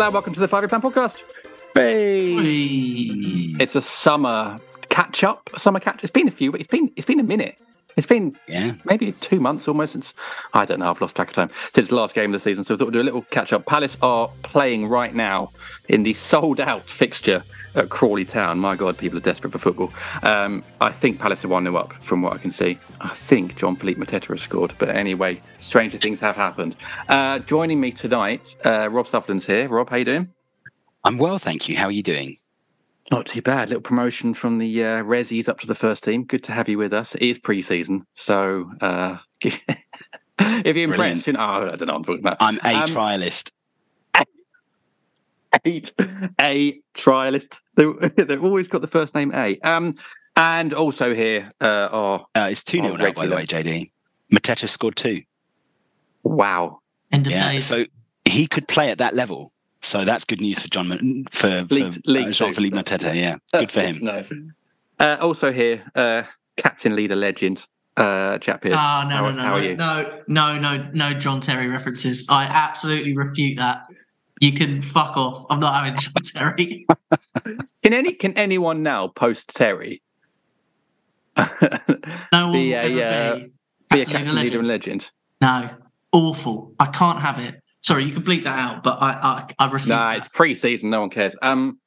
Hello, welcome to the Five Year Plan podcast. Hey. It's a summer catch up. A summer catch. It's been a few. But it's been it's been a minute. It's been Yeah. maybe two months almost since I don't know. I've lost track of time since the last game of the season. So I thought we'd do a little catch up. Palace are playing right now in the sold out fixture at Crawley Town. My God, people are desperate for football. Um, I think Palace are one 0 up from what I can see. I think John Philippe Mateta has scored. But anyway, stranger things have happened. Uh, joining me tonight, uh, Rob Sutherland's here. Rob, how you doing? I'm well, thank you. How are you doing? Not too bad. Little promotion from the uh, Rezzies up to the first team. Good to have you with us. It is pre-season, so uh, if you're impressed, you know, oh, I don't know what I'm talking about. I'm a Um, trialist. Eight, a trialist. They, they've always got the first name A. Um, and also here uh, are Uh, it's 2 0 oh, now, by the way, JD. Mateta scored two. wow, End of Yeah. days. So he could play at that level. So that's good news for John, Ma- for, for League- League uh, Jean-Philippe two. Mateta. Yeah, good for him. No. Uh, also here, uh, captain, leader, legend, uh, Jack Pierce. Oh no how, no no how no, no no no no John Terry references. I absolutely refute that. You can fuck off. I'm not having John Terry. Can any can anyone now post Terry? No one Be will a, ever uh, be. Be a Captain, captain, leader, leader, and legend. legend. No, awful. I can't have it. Sorry, you can bleep that out, but I I, I refuse. Nah, that. it's pre-season. No one cares. Um,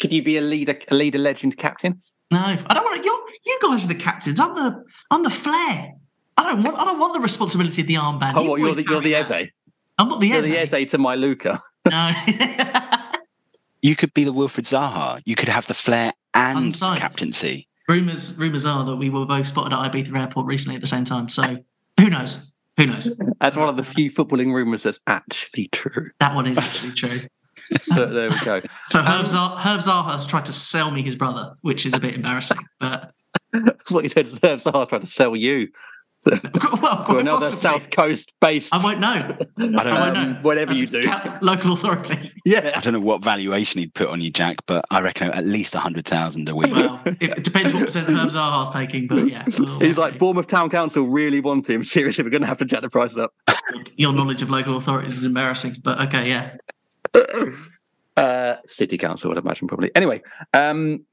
could you be a leader, a leader, legend, captain? No, I don't want to. You you guys are the captains. I'm the I'm the flair. I don't want I don't want the responsibility of the armband. Oh, You what, you're the you're the. Eze. I'm not the You're Eze. the Eze to my Luca. No. You could be the Wilfried Zaha. You could have the flair and Unsigned. captaincy. rumors rumors are that we were both spotted at Ibiza Airport recently at the same time. So who knows? Who knows? That's one of the few footballing rumours that's actually true. That one is actually true. But there we go. So Herb, Zah- Herb Zaha has tried to sell me his brother, which is a bit embarrassing. But what you said. Serves hard trying to sell you well, to another possibly. South Coast based. I won't know. I don't I won't know. know. whatever you do. Local authority. Yeah, I don't know what valuation he'd put on you, Jack, but I reckon at least a hundred thousand a week. Well, it, it depends what percent Herb Zaha's taking, but yeah. we'll- we'll He's like, see. Bournemouth Town Council really want him. Seriously, we're going to have to jack the prices up. your knowledge of local authorities is embarrassing. But okay, yeah. uh, City Council, I'd imagine, probably. Anyway, um,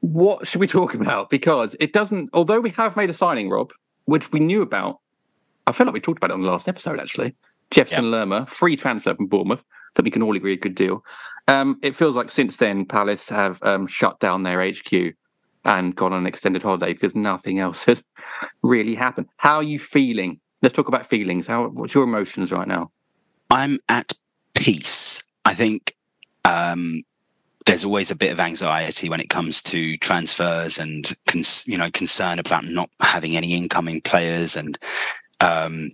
what should we talk about? Because it doesn't, although we have made a signing, Rob, which we knew about, I feel like we talked about it on the last episode, actually. Jefferson Lerma, free transfer from Bournemouth. that we can all agree a good deal. Um, it feels like since then, Palace have um, shut down their HQ and gone on an extended holiday because nothing else has really happened. How are you feeling? Let's talk about feelings. How? What's your emotions right now? I'm at peace. I think um, there's always a bit of anxiety when it comes to transfers and cons- you know concern about not having any incoming players, and um,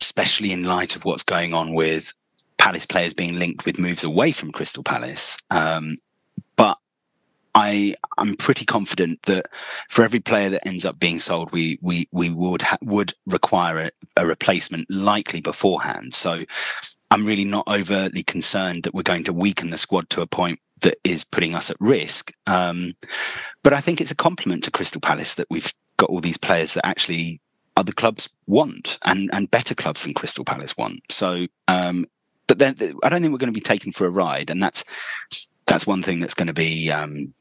especially in light of what's going on with Palace players being linked with moves away from Crystal Palace. Um, but I I'm pretty confident that for every player that ends up being sold, we we we would ha- would require a, a replacement likely beforehand. So I'm really not overtly concerned that we're going to weaken the squad to a point that is putting us at risk. Um, but I think it's a compliment to Crystal Palace that we've got all these players that actually other clubs want and and better clubs than Crystal Palace want. So, um, but then I don't think we're going to be taken for a ride, and that's that's one thing that's going to be um,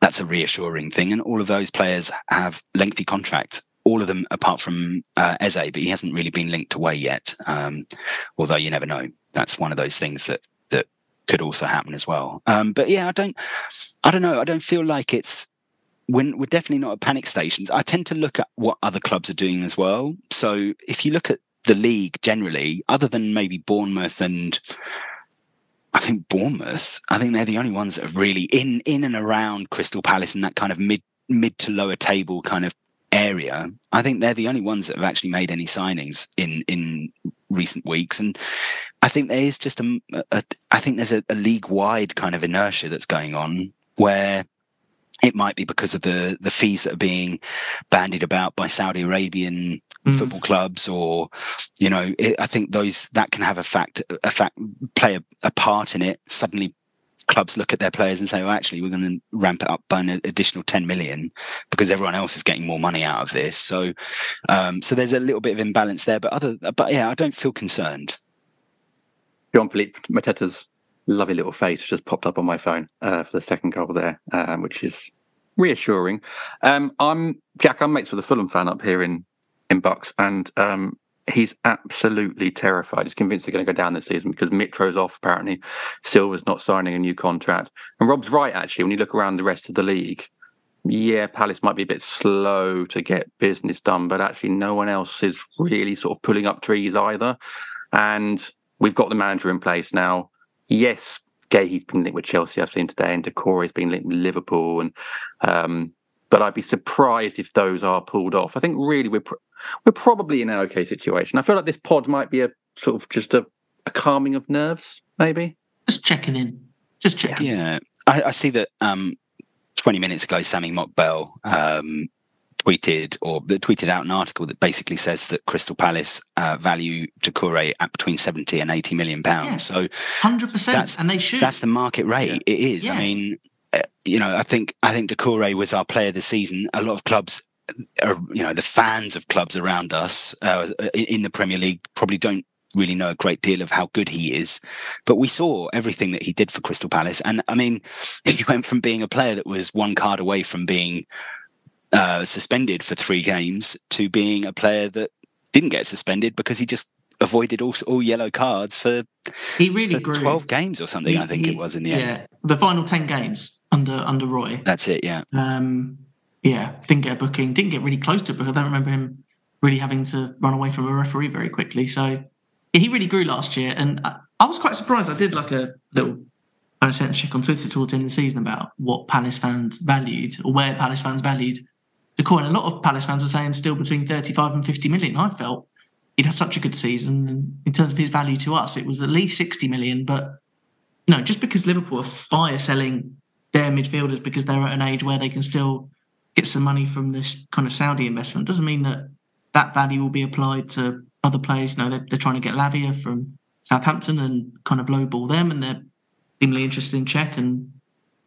that's a reassuring thing. And all of those players have lengthy contracts. All of them, apart from uh, Eze, but he hasn't really been linked away yet. Um, although you never know. That's one of those things that that could also happen as well. Um, but yeah, I don't, I don't know. I don't feel like it's when we're definitely not at panic stations. I tend to look at what other clubs are doing as well. So if you look at the league generally, other than maybe Bournemouth and I think Bournemouth, I think they're the only ones that have really in in and around Crystal Palace and that kind of mid mid to lower table kind of area. I think they're the only ones that have actually made any signings in in recent weeks, and I think there is just a, a I think there's a, a league wide kind of inertia that's going on where it might be because of the the fees that are being bandied about by Saudi Arabian mm. football clubs, or you know, it, I think those that can have a fact a fact play a, a, part in it. Suddenly, clubs look at their players and say, "Well, actually, we're going to ramp it up by an additional ten million because everyone else is getting more money out of this." So, um, so there's a little bit of imbalance there, but other, but yeah, I don't feel concerned. Jean-Philippe Mateta's lovely little face just popped up on my phone uh, for the second goal there, um, which is reassuring. Um, I'm Jack. I'm mates with a Fulham fan up here in in Bucks, and um, he's absolutely terrified. He's convinced they're going to go down this season because Mitro's off. Apparently, Silva's not signing a new contract, and Rob's right. Actually, when you look around the rest of the league, yeah, Palace might be a bit slow to get business done, but actually, no one else is really sort of pulling up trees either. And we've got the manager in place now yes, Guéhi's been linked with Chelsea. I've seen today, and Doucouré's been linked with Liverpool, and um, but I'd be surprised if those are pulled off. I think really we're pr- we're probably in an okay situation. I feel like this pod might be a sort of just a, a calming of nerves, maybe. Just checking in, just checking. Yeah, I, I see that. Um, Twenty minutes ago, Sami Mokbel um, tweeted or tweeted out an article that basically says that Crystal Palace uh, value Doucouré at between 70 and 80 million pounds. Yeah, so 100% and they should. That's the market rate. Yeah. It is. Yeah. I mean, uh, you know, I think I think Doucouré was our player this season. A lot of clubs are, you know, the fans of clubs around us uh, in the Premier League probably don't really know a great deal of how good he is. But we saw everything that he did for Crystal Palace. And I mean, he went from being a player that was one card away from being uh, suspended for three games to being a player that didn't get suspended because he just avoided all, all yellow cards for he really for grew. 12 games or something he, i think he, it was in the yeah, end. the final 10 games under under roy. That's it yeah. Um yeah didn't get a booking didn't get really close to a book i don't remember him really having to run away from a referee very quickly. So yeah, he really grew last year. And I, I was quite surprised. I did like a little kind of a check on twitter towards the end of the season about what palace fans valued or where palace fans valued the coin. A lot of Palace fans are saying still between 35 and 50 million. I felt he'd had such a good season. In terms of his value to us, it was at least 60 million. But no, just because Liverpool are fire selling their midfielders because they're at an age where they can still get some money from this kind of Saudi investment doesn't mean that that value will be applied to other players. You know, they're, they're trying to get Lavia from Southampton and kind of lowball them, and they're seemingly interested in Cheick, and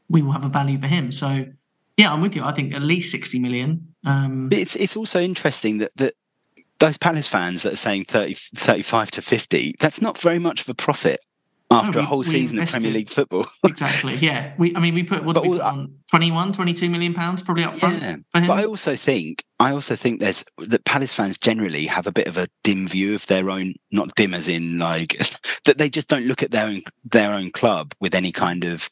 we will have a value for him. So yeah, I'm with you. I think at least 60 million. Um, it's it's also interesting that that those Palace fans that are saying 30, 35 to 50, that's not very much of a profit after no, we, a whole season invested, of Premier League football. exactly. Yeah. We, I mean, we put what we put on 21, 22 million pounds probably up front. Yeah. But I also think, I also think there's that Palace fans generally have a bit of a dim view of their own, not dim as in like that they just don't look at their own their own club with any kind of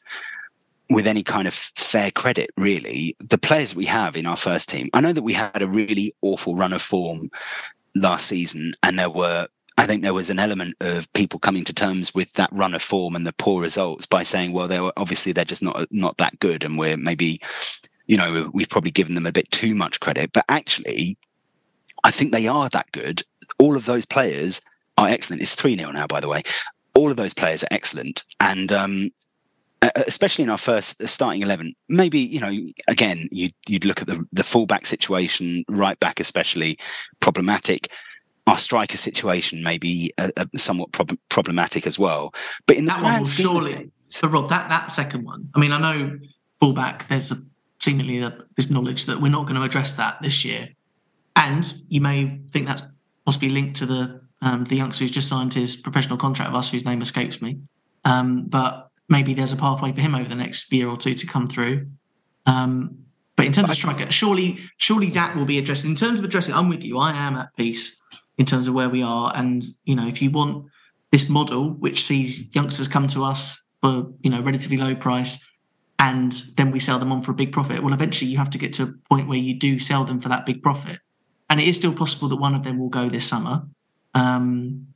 with any kind of fair credit, really, the players we have in our first team. I know that we had a really awful run of form last season, and there were, I think there was an element of people coming to terms with that run of form and the poor results by saying, well, they were obviously they're just not not that good, and we're maybe, you know, we've probably given them a bit too much credit. But actually, I think they are that good. All of those players are excellent. It's three 0 now, by the way all of those players are excellent and um, especially in our first uh, starting 11 maybe you know again you'd, you'd look at the, the fullback situation right back especially problematic. Our striker situation may be uh, uh, somewhat prob- problematic as well. But in that the one will surely so rob that that second one i mean i know fullback there's a, seemingly a, this knowledge that we're not going to address that this year. And you may think that's possibly linked to the um, the youngster who's just signed his professional contract with us whose name escapes me. Um, but maybe there's a pathway for him over the next year or two to come through. Um, but in terms of striker, surely, surely that will be addressed. In terms of addressing, I'm with you. I am at peace in terms of where we are. And you know, if you want this model which sees youngsters come to us for you know relatively low price, and then we sell them on for a big profit, well, eventually you have to get to a point where you do sell them for that big profit. And it is still possible that one of them will go this summer. Um,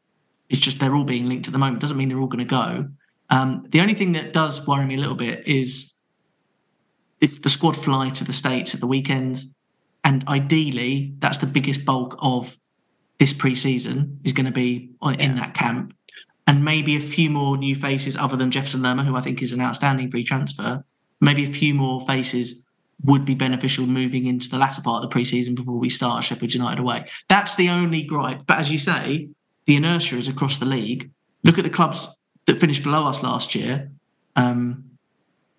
it's just they're all being linked at the moment. Doesn't mean they're all going to go. Um, the only thing that does worry me a little bit is if the squad fly to the States at the weekend, and ideally that's the biggest bulk of this pre-season is going to be on, in that camp, and maybe a few more new faces other than Jefferson Lerma, who I think is an outstanding free transfer. Maybe a few more faces would be beneficial moving into the latter part of the pre-season before we start Sheffield United away. That's the only gripe. But as you say, the inertia is across the league. Look at the clubs that finished below us last year. Um,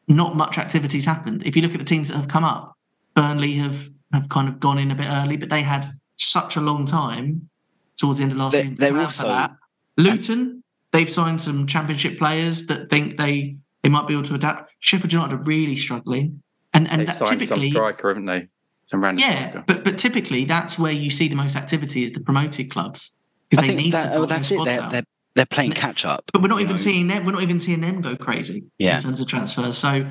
not much activity's happened. If you look at the teams that have come up, Burnley have have kind of gone in a bit early, but they had such a long time towards the end of last They're- season. to they're plan also- that. Luton, they've signed some championship players that think they they might be able to adapt. Sheffield United are really struggling, and and They've that signed some typically, striker, haven't they? Some random yeah, striker. but but typically that's where you see the most activity is the promoted clubs because they think need that, to oh, build that's it. They're, they're they're playing catch up. But we're not even know. seeing them. We're not even seeing them go crazy Yeah. in terms of transfers. So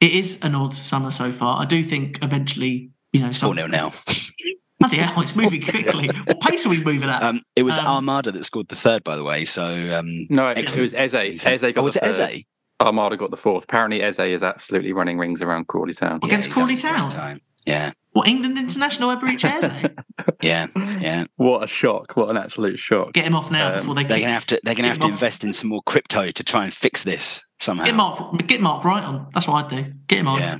it is an odd summer so far. I do think eventually, you know, It's four 0 now. Bloody hell, it's moving quickly. what pace are we moving at? Um, it was Um, Armada that scored the third, by the way. So um, No, it excellent. was Eze. Eze got oh, was the it third. Eze? Armada got the fourth. Apparently, Eze is absolutely running rings around Crawley Town. Against he's Crawley having a great Town? time. Yeah, what England international ever reach yeah, yeah. What a shock! What an absolute shock! Get him off now Um, before they They're gonna have to. They're gonna have to off. invest in some more crypto to try and fix this somehow. Get Mark, get Mark Bright on. That's what I'd do. Get him on. Yeah.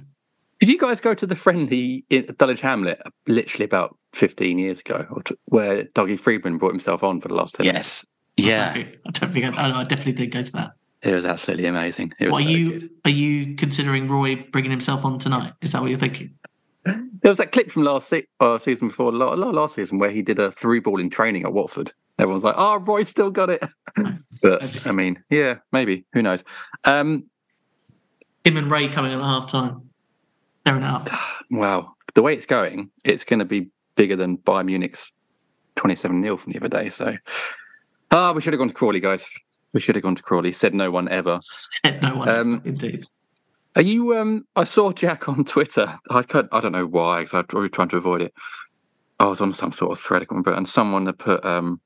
Did you guys go to the friendly in Dulwich Hamlet literally about 15 years ago, or t- where Dougie Freedman brought himself on for the last 10? Yes. Yeah. I don't I, I definitely did go to that. It was absolutely amazing. It was What are so you good. are you considering Roy bringing himself on tonight? Is that what you're thinking? There was that clip from last se- uh, season before la- la- last season where he did a through ball in training at Watford. Everyone's like, "Oh, Roy still got it," but I mean, yeah, maybe. Who knows? Um, Him and Ray coming at half time. It up. wow, the way it's going, it's going to be bigger than Bayern Munich's 27 0 from the other day. So, ah, we should have gone to Crawley, guys. We should have gone to Crawley. Said no one ever. Said no one Um, indeed. Are you? Um, I saw Jack on Twitter. I could, I don't know why because I was trying to avoid it. I was on some sort of thread, but and someone had put. Um,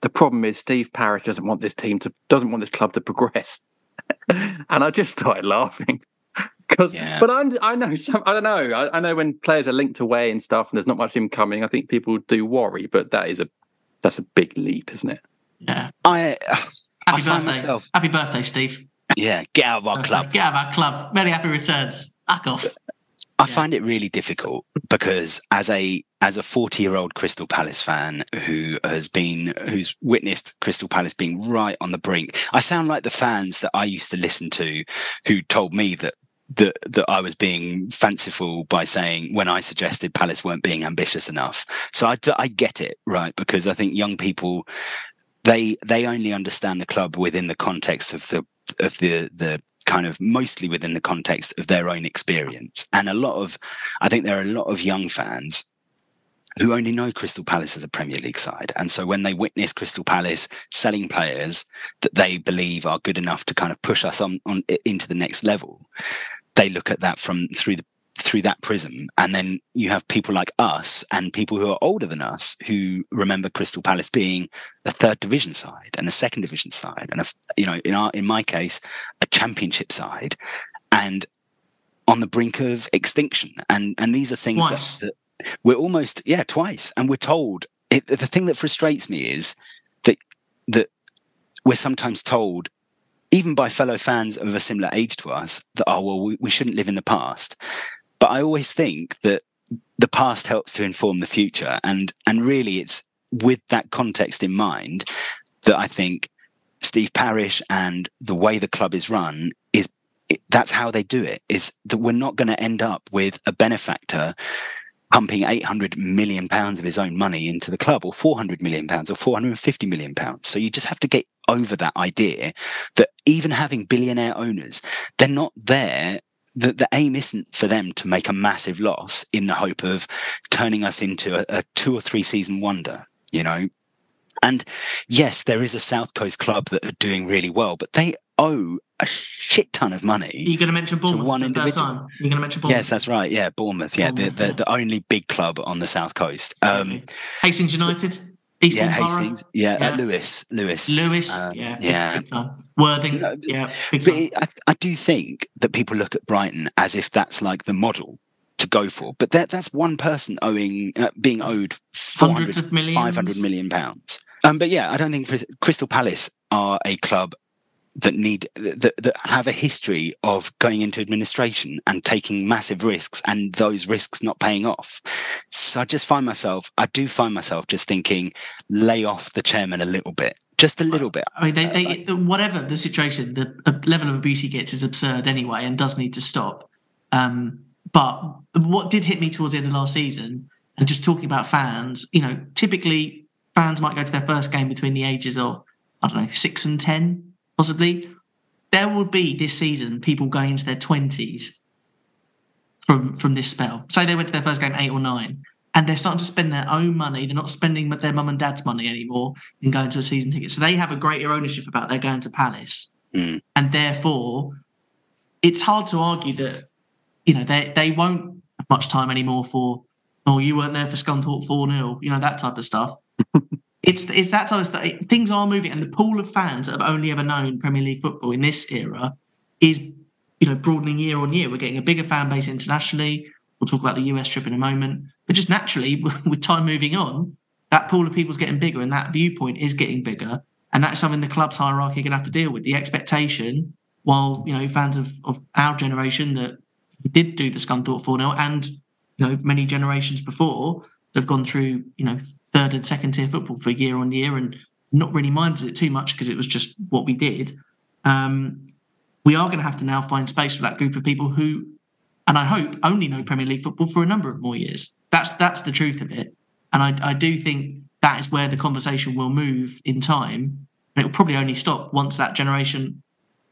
the problem is Steve Parish doesn't want this team to doesn't want this club to progress, and I just started laughing because. Yeah. But I, I know some. I don't know. I, I know when players are linked away and stuff, and there's not much incoming. I think people do worry, but that is a that's a big leap, isn't it? Yeah. I. I Happy find birthday. myself. Happy birthday, Steve. Yeah. Get out of our club. Get out of our club. Many happy returns. Back off. I Yeah. find it really difficult because as a as a 40 year old Crystal Palace fan who has been who's witnessed Crystal Palace being right on the brink, I sound like the fans that I used to listen to who told me that that that I was being fanciful by saying when I suggested Palace weren't being ambitious enough. So I, I get it, right? Because I think young people they they only understand the club within the context of the of the the kind of mostly within the context of their own experience. And a lot of, I think there are a lot of young fans who only know Crystal Palace as a Premier League side. And so when they witness Crystal Palace selling players that they believe are good enough to kind of push us on, on into the next level, they look at that from through the through that prism. And then you have people like us and people who are older than us who remember crystal palace being a third division side and a second division side and a, you know in our in my case a championship side. And on the brink of extinction. And and these are things that, that we're almost yeah twice. And we're told it, the thing that frustrates me is that that we're sometimes told even by fellow fans of a similar age to us that oh well we, we shouldn't live in the past but i always think that the past helps to inform the future. And and really it's with that context in mind that i think steve parish and the way the club is run is that's how they do it is that we're not going to end up with a benefactor pumping 800 million pounds of his own money into the club or 400 million pounds or 450 million pounds. So you just have to get over that idea that even having billionaire owners they're not there the, the aim isn't for them to make a massive loss in the hope of turning us into a, a two or three season wonder you know and yes there is a south coast club that are doing really well but they owe a shit ton of money Are you going to mention Bournemouth one the individual. time? You're going to mention Bournemouth? Yes, that's right. Yeah, Bournemouth. Yeah, the, Bournemouth, the, yeah. the only big club on the south coast. Um, Hastings United? Yeah? Hastings. Yeah, Yeah. Uh, Lewes. Lewes. Lewes? Uh, yeah. big- yeah. Worthing? You know, yeah. But it, I, I do think that people look at Brighton as if that's like the model. to go for. But that that's one person owing uh, being owed 400, Hundreds of millions. 500 million pounds. Um, but yeah, I don't think Crystal Palace are a club that need that, that have a history of going into administration and taking massive risks and those risks not paying off. So I just find myself, I do find myself just thinking, lay off the chairman a little bit, just a little bit. I mean, they, they, whatever the situation, the level of abuse he gets is absurd anyway, and does need to stop. Um, but what did hit me towards the end of last season, and just talking about fans, you know, typically fans might go to their first game between the ages of I don't know six and ten possibly. There will be this season people going into their twenties from from this spell. Say they went to their first game eight or nine, and they're starting to spend their own money. They're not spending their mum and dad's money anymore in going to a season ticket. So they have a greater ownership about their going to Palace, mm. and therefore, it's hard to argue that you know they they won't have much time anymore for. Oh, you weren't there for Scunthorpe 4 0, you know, that type of stuff. it's it's that type of stuff. Things are moving, and the pool of fans that have only ever known Premier League football in this era is, you know, broadening year on year. We're getting a bigger fan base internationally. We'll talk about the US trip in a moment, but just naturally, with time moving on, that pool of people's getting bigger, and that viewpoint is getting bigger, and that's something the club's hierarchy are going to have to deal with. The expectation, while you know, fans of of our generation that did do the Scunthorpe 4 0 and you know many generations before have gone through you know third and second tier football for year on year and not really minded it too much because it was just what we did. Um, we are going to have to now find space for that group of people who, and I hope, only know Premier League football for a number of more years. That's that's the truth of it, and I, I do think that is where the conversation will move in time. And it will probably only stop once that generation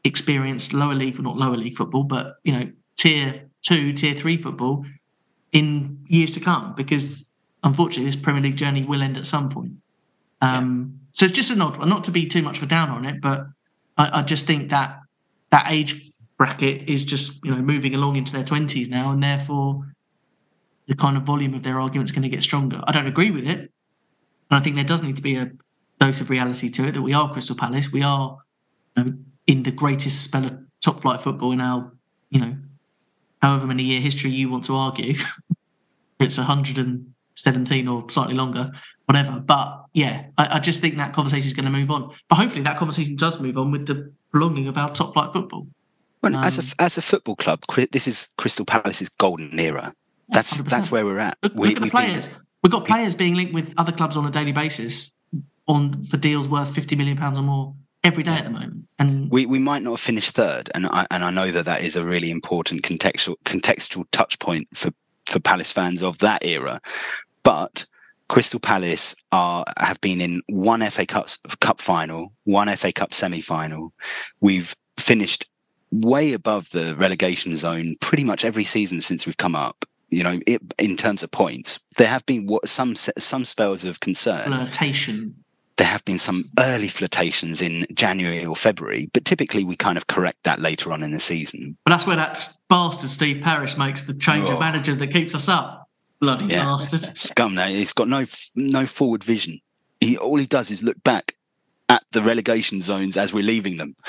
experienced lower league, or not lower league football, but you know, tier two, tier three football in years to come, because unfortunately, this Premier League journey will end at some point. Um, yeah. So it's just an odd one, not to be too much of a down on it, but I, I, just think that that age bracket is just you know moving along into their twenties now, and therefore the kind of volume of their argument is going to get stronger. I don't agree with it, and I think there does need to be a dose of reality to it that we are Crystal Palace, we are you know, in the greatest spell of top flight football in our you know however many year history you want to argue. it's a hundred and 17 or slightly longer, whatever. But yeah, I, I just think that conversation is going to move on. But hopefully that conversation does move on with the prolonging of our top flight football. Well, um, as a as a football club, this is Crystal Palace's golden era. That's 100%. that's where we're at. Look, we, look at the players. Been, we've got players being linked with other clubs on a daily basis on for deals worth 50 million pounds or more every day at the moment. And we, we might not have finished third, and I and I know that that is a really important contextual contextual touch point for for Palace fans of that era. But Crystal Palace are have been in one FA Cup Cup final, one FA Cup semi final. We've finished way above the relegation zone pretty much every season since we've come up. You know, it, in terms of points, there have been what some some spells of concern. Flirtation. There have been some early flirtations in January or February, but typically we kind of correct that later on in the season. But that's where that bastard Steve Parish makes the change oh. of manager that keeps us up. Bloody yeah. bastard. Scum now. He's got no no forward vision. He all he does is look back at the relegation zones as we're leaving them.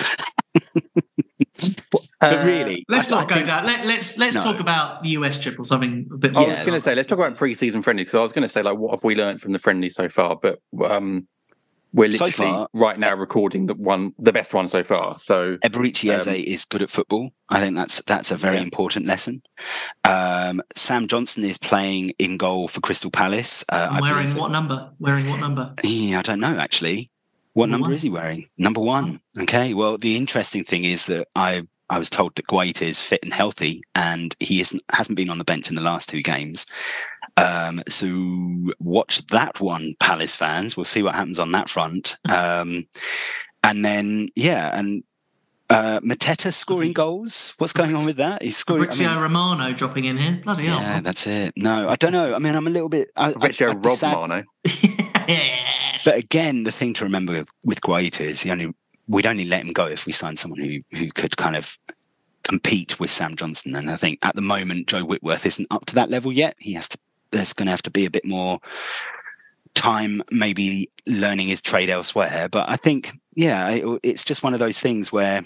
but uh, really, let's I, not I go think, down. Let, us let's, let's no. talk about the US trip or something a bit. I was going to say let's talk about pre-season friendly because I was going to say like what have we learned from the friendly so far, but um, we're literally so far, right now recording the one, the best one so far. So Eberechi Eze um, is good at football. I think that's that's a very yeah. important lesson. Um, Sam Johnstone is playing in goal for Crystal Palace. Uh, wearing what number? Wearing what number? Yeah, I don't know actually. What number, number is he wearing? Number one. Okay. Well, the interesting thing is that I I was told that Guaita is fit and healthy, and he isn't hasn't been on the bench in the last two games. Um, so watch that one, Palace fans. We'll see what happens on that front. Um, and then, yeah, and uh, Mateta scoring goals. What's going on with that? He's scoring. Fabrizio I mean, Romano dropping in here. Bloody hell. Yeah, that's it. No, I don't know. I mean, I'm a little bit. I, Fabrizio I, Rob sad... Romano. yes. But again, the thing to remember with, Guaita is the only we'd only let him go if we signed someone who who could kind of compete with Sam Johnstone. And I think at the moment, Joe Whitworth isn't up to that level yet. He has to there's going to have to be a bit more time maybe learning his trade elsewhere but i think yeah it, it's just one of those things where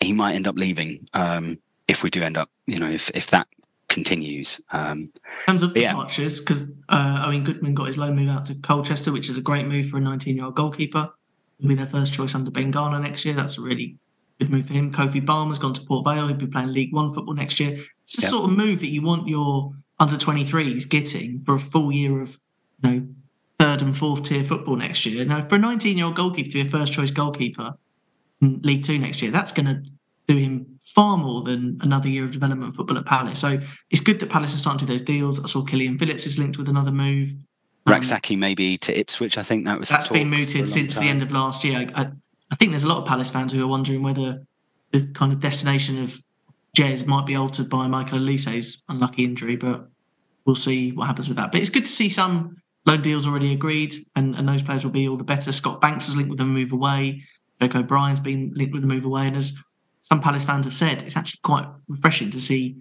he might end up leaving um, if we do end up you know if, if that continues. Um, In terms of Yeah. departures, because uh, I mean, Goodman got his loan move out to Colchester, which is a great move for a 19 year old goalkeeper. He'll be their first choice under Ben Bengala next year. That's a really good move for him. Kofi Balmer's gone to Port Vale. He'll be playing League One football next year. It's the Yeah. sort of move that you want your under 23s getting for a full year of, you know, third and fourth tier football next year. Now, for a 19 year old goalkeeper to be a first choice goalkeeper in League Two next year, that's going to do him far more than another year of development football at Palace. So it's good that Palace are starting to do those deals. I saw Killian Phillips is linked with another move. Um, Raksaki maybe to Ipswich. I think that was that's been for a long mooted since the end of last year. I, I, I think there's a lot of Palace fans who are wondering whether the kind of destination of Jez might be altered by Michael Olise's unlucky injury, but we'll see what happens with that. But it's good to see some loan deals already agreed, and, and those players will be all the better. Scott Banks was linked with a move away. Jake O'Brien's been linked with a move away, and as some Palace fans have said, it's actually quite refreshing to see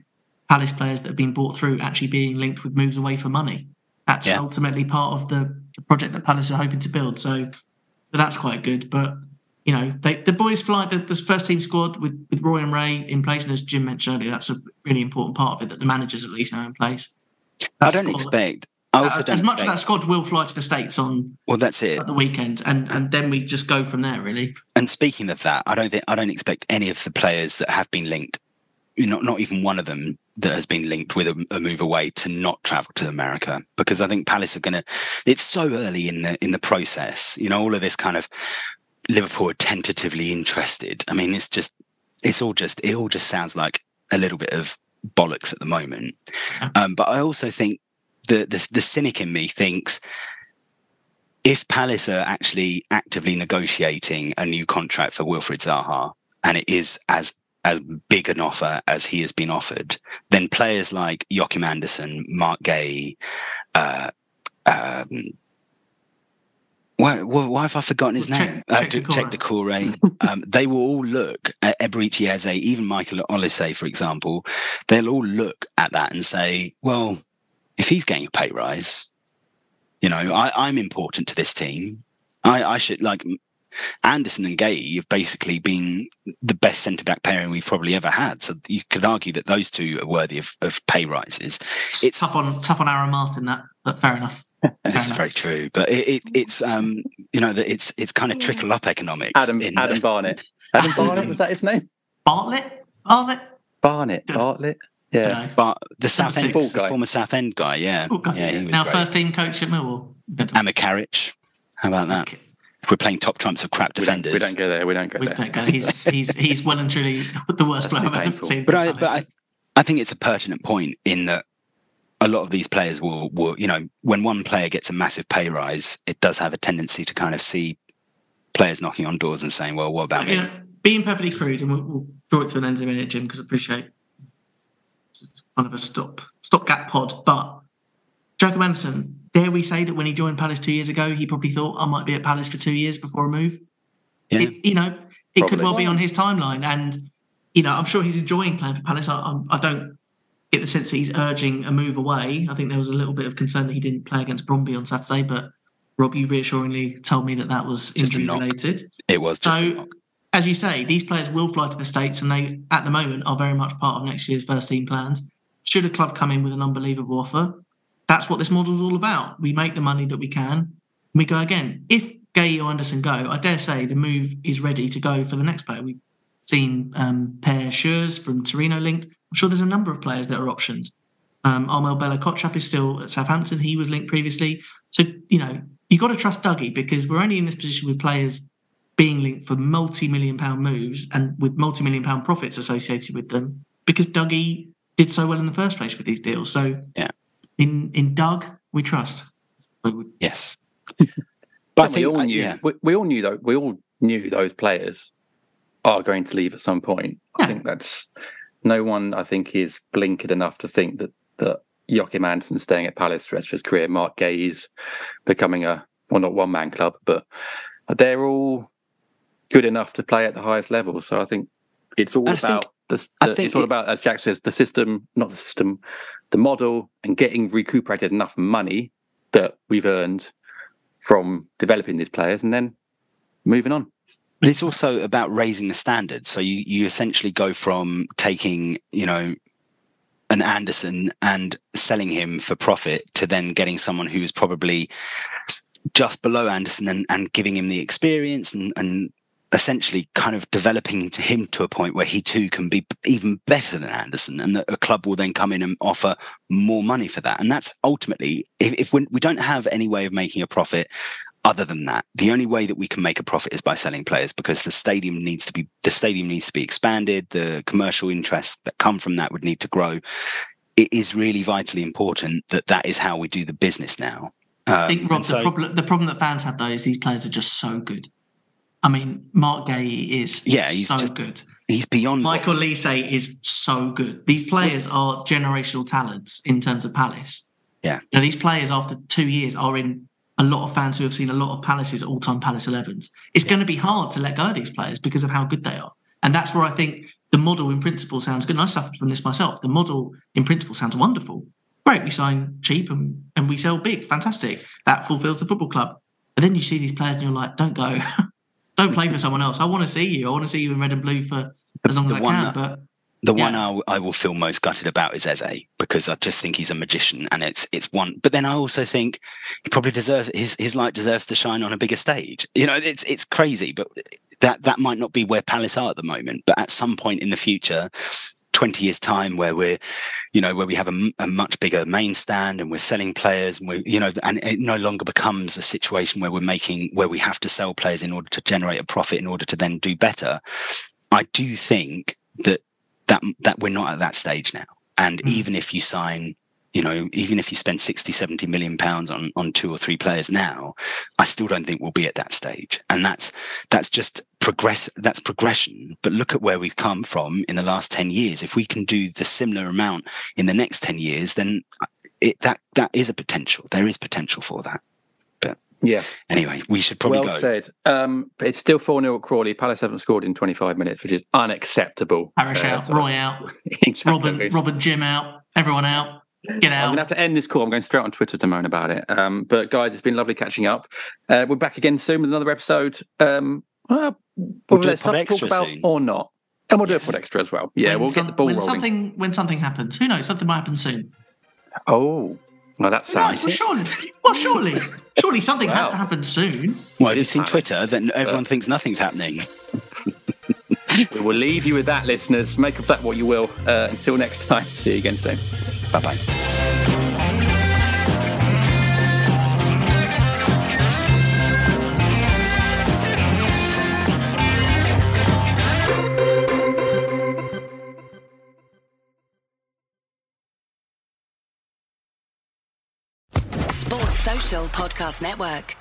Palace players that have been bought through actually being linked with moves away for money. That's Yeah. ultimately part of the, project that Palace are hoping to build. So, so that's quite good. But you know, they, the boys fly the, the first team squad with, with Roy and Ray in place, and as Jim mentioned earlier, that's a really important part of it that the managers at least now in place. I don't expect. I also uh, as much as expect, that squad will fly to the states on Well, that's it. at the weekend, and and then we just go from there. Really, And speaking of that, I don't think I don't expect any of the players that have been linked, not not even one of them that has been linked with a, a move away to not travel to America because I think Palace are going to. It's so early in the in the process, you know, all of this kind of Liverpool are tentatively interested. I mean, it's just it's all just it all just sounds like a little bit of bollocks at the moment. Um, but I also think the, the the cynic in me thinks if Palace are actually actively negotiating a new contract for Wilfried Zaha, and it is as as big an offer as he has been offered, then players like Joachim Andersen, Mark Guéhi, uh, um, why, why, why have I forgotten his Well, name? Uh, Cheick Cheick Doucouré. um, they will all look at Eberechi Eze, even Michael Olise, for example. They'll all look at that and say, well, if he's getting a pay rise, you know, I, I'm important to this team. I, I should like Andersen and Guéhi have basically been the best centre back pairing we've probably ever had. So you could argue that those two are worthy of, of pay rises. it's It's- tough on top on Aaron Martin. That, but fair enough. This Fair is very true, but it, it, it's um you know that it's it's kind of trickle up economics. Adam in Adam the- Barnett. Adam Barnett was that his name? Bartlett, Bartlett. Barnett. Bartlett. Yeah. Dunno. but the South. End Ball the former South End guy, yeah, God. yeah, he was now great. first team coach at Millwall. We don't Emma Carriage, how about that? Okay. If we're playing top trumps of crap We don't, defenders, we don't go there. We don't go We there. don't go. He's he's he's well and truly the worst player I've ever seen. but I but I, I think it's a pertinent point in that a lot of these players will will you know when one player gets a massive pay rise, it does have a tendency to kind of see players knocking on doors and saying, "Well, what about you me?" know, being perfectly crude, and we'll, we'll draw it to an end in a minute, Jim, because I appreciate it's kind of a stop stopgap pod. But Jacob Andersen, dare we say that when he joined Palace two years ago, he probably thought I might be at Palace for two years before a move. Yeah. It, you know, it could well be on his timeline, and you know, I'm sure he's enjoying playing for Palace. I, I, I don't get the sense that he's urging a move away. I think there was a little bit of concern that he didn't play against Bromby on Saturday, but Rob, you reassuringly told me that that was Just injury related. It was just a So, knock. As you say, these players will fly to the States and they, at the moment, are very much part of next year's first team plans. Should a club come in with an unbelievable offer, that's what this model is all about. We make the money that we can, we go again. If Guéhi or Andersen go, I dare say the move is ready to go for the next player. We've seen um, Perr Schuurs from Torino linked. I'm sure there's a number of players that are options. Um, Armel Bella Kotchap is still at Southampton. He was linked previously. So, you know, you got to trust Dougie because we're only in this position with players being linked for multi-million pound moves and with multi-million pound profits associated with them because Dougie did so well in the first place with these deals. So Yeah. in in Doug we trust. Yes. But I we all uh, knew. yeah. We, we all knew though. We all knew those players are going to leave at some point. I think that's no one. I think is blinkered enough to think that that Joachim Andersen staying at Palace for the rest of his career. Mark Guéhi's becoming a well, not one man club, but they're all good enough to play at the highest level. So I think it's all I think- about the, I the- think it's all it- about as Jack says the system, not the system, the model, and getting recuperated enough money that we've earned from developing these players and then moving on. But it's also about raising the standard. So you you essentially go from taking, you know, an Andersen and selling him for profit to then getting someone who is probably just below Andersen and, and giving him the experience and, and essentially kind of developing him to a point where he too can be even better than Andersen, and that a club will then come in and offer more money for that. And that's ultimately, if, if we, we don't have any way of making a profit other than that, the only way that we can make a profit is by selling players because the stadium needs to be the stadium needs to be expanded. The commercial interests that come from that would need to grow. It is really vitally important that that is how we do the business now. Um, I think Rob, so, the problem the problem that fans have though is these players are just so good. I mean, Mark Guéhi is yeah, he's so just, good. He's beyond. Michael Olise is so good. These players are generational talents in terms of Palace. Yeah, you know, these players after two years are in a lot of fans who have seen a lot of Palace's all-time Palace 11s. It's yeah. going to be hard to let go of these players because of how good they are, and that's where I think the model in principle sounds good. And I suffered from this myself. The model in principle sounds wonderful. Great, we sign cheap and, and we sell big. Fantastic. That fulfills the football club. But then you see these players and you're like, don't go. don't play for someone else. I want to see you. I want to see you in red and blue for as long as I can. That, but the yeah. one I, I will feel most gutted about is Eze because I just think he's a magician, and it's it's one. But then I also think he probably deserves his his light deserves to shine on a bigger stage. You know, it's it's crazy, but that that might not be where Palace are at the moment. But at some point in the future, 20 years time where we're you know where we have a, a, much bigger main stand and we're selling players and we you know and it no longer becomes a situation where we're making where we have to sell players in order to generate a profit in order to then do better i do think that that that we're not at that stage now and mm. even if you sign you know, even if you spend 60, 70 million pounds on, on two or three players now, I still don't think we'll be at that stage. And that's, that's just progress. That's progression. But look at where we've come from in the last 10 years. If we can do the similar amount in the next 10 years, then it, that, that is a potential. There is potential for that. But yeah. Anyway, we should probably well go. said. Um, it's still 4 0 at Crawley. Palace haven't scored in 25 minutes, which is unacceptable. Parish uh, out, so. Roy out, exactly. Robin, Robin Jim out, everyone out. Get out. I'm going to have to end this call. I'm going straight on Twitter to moan about it. Um, but guys, it's been lovely catching up. Uh, we're back again soon with another episode. Um, well, we'll let's talk about soon. or not. And we'll yes. do a pod extra as well. Yeah, when we'll some, get the ball when rolling. Something, when something happens, who knows? Something might happen soon. Oh, well, that sounds. No, well, surely, well, surely, surely something has to happen soon. Well, have you've seen Twitter? Then everyone uh, thinks nothing's happening. we will leave you with that, listeners. Make of that what you will. Uh, until next time, see you again soon. Bye bye. Sports Social Podcast Network.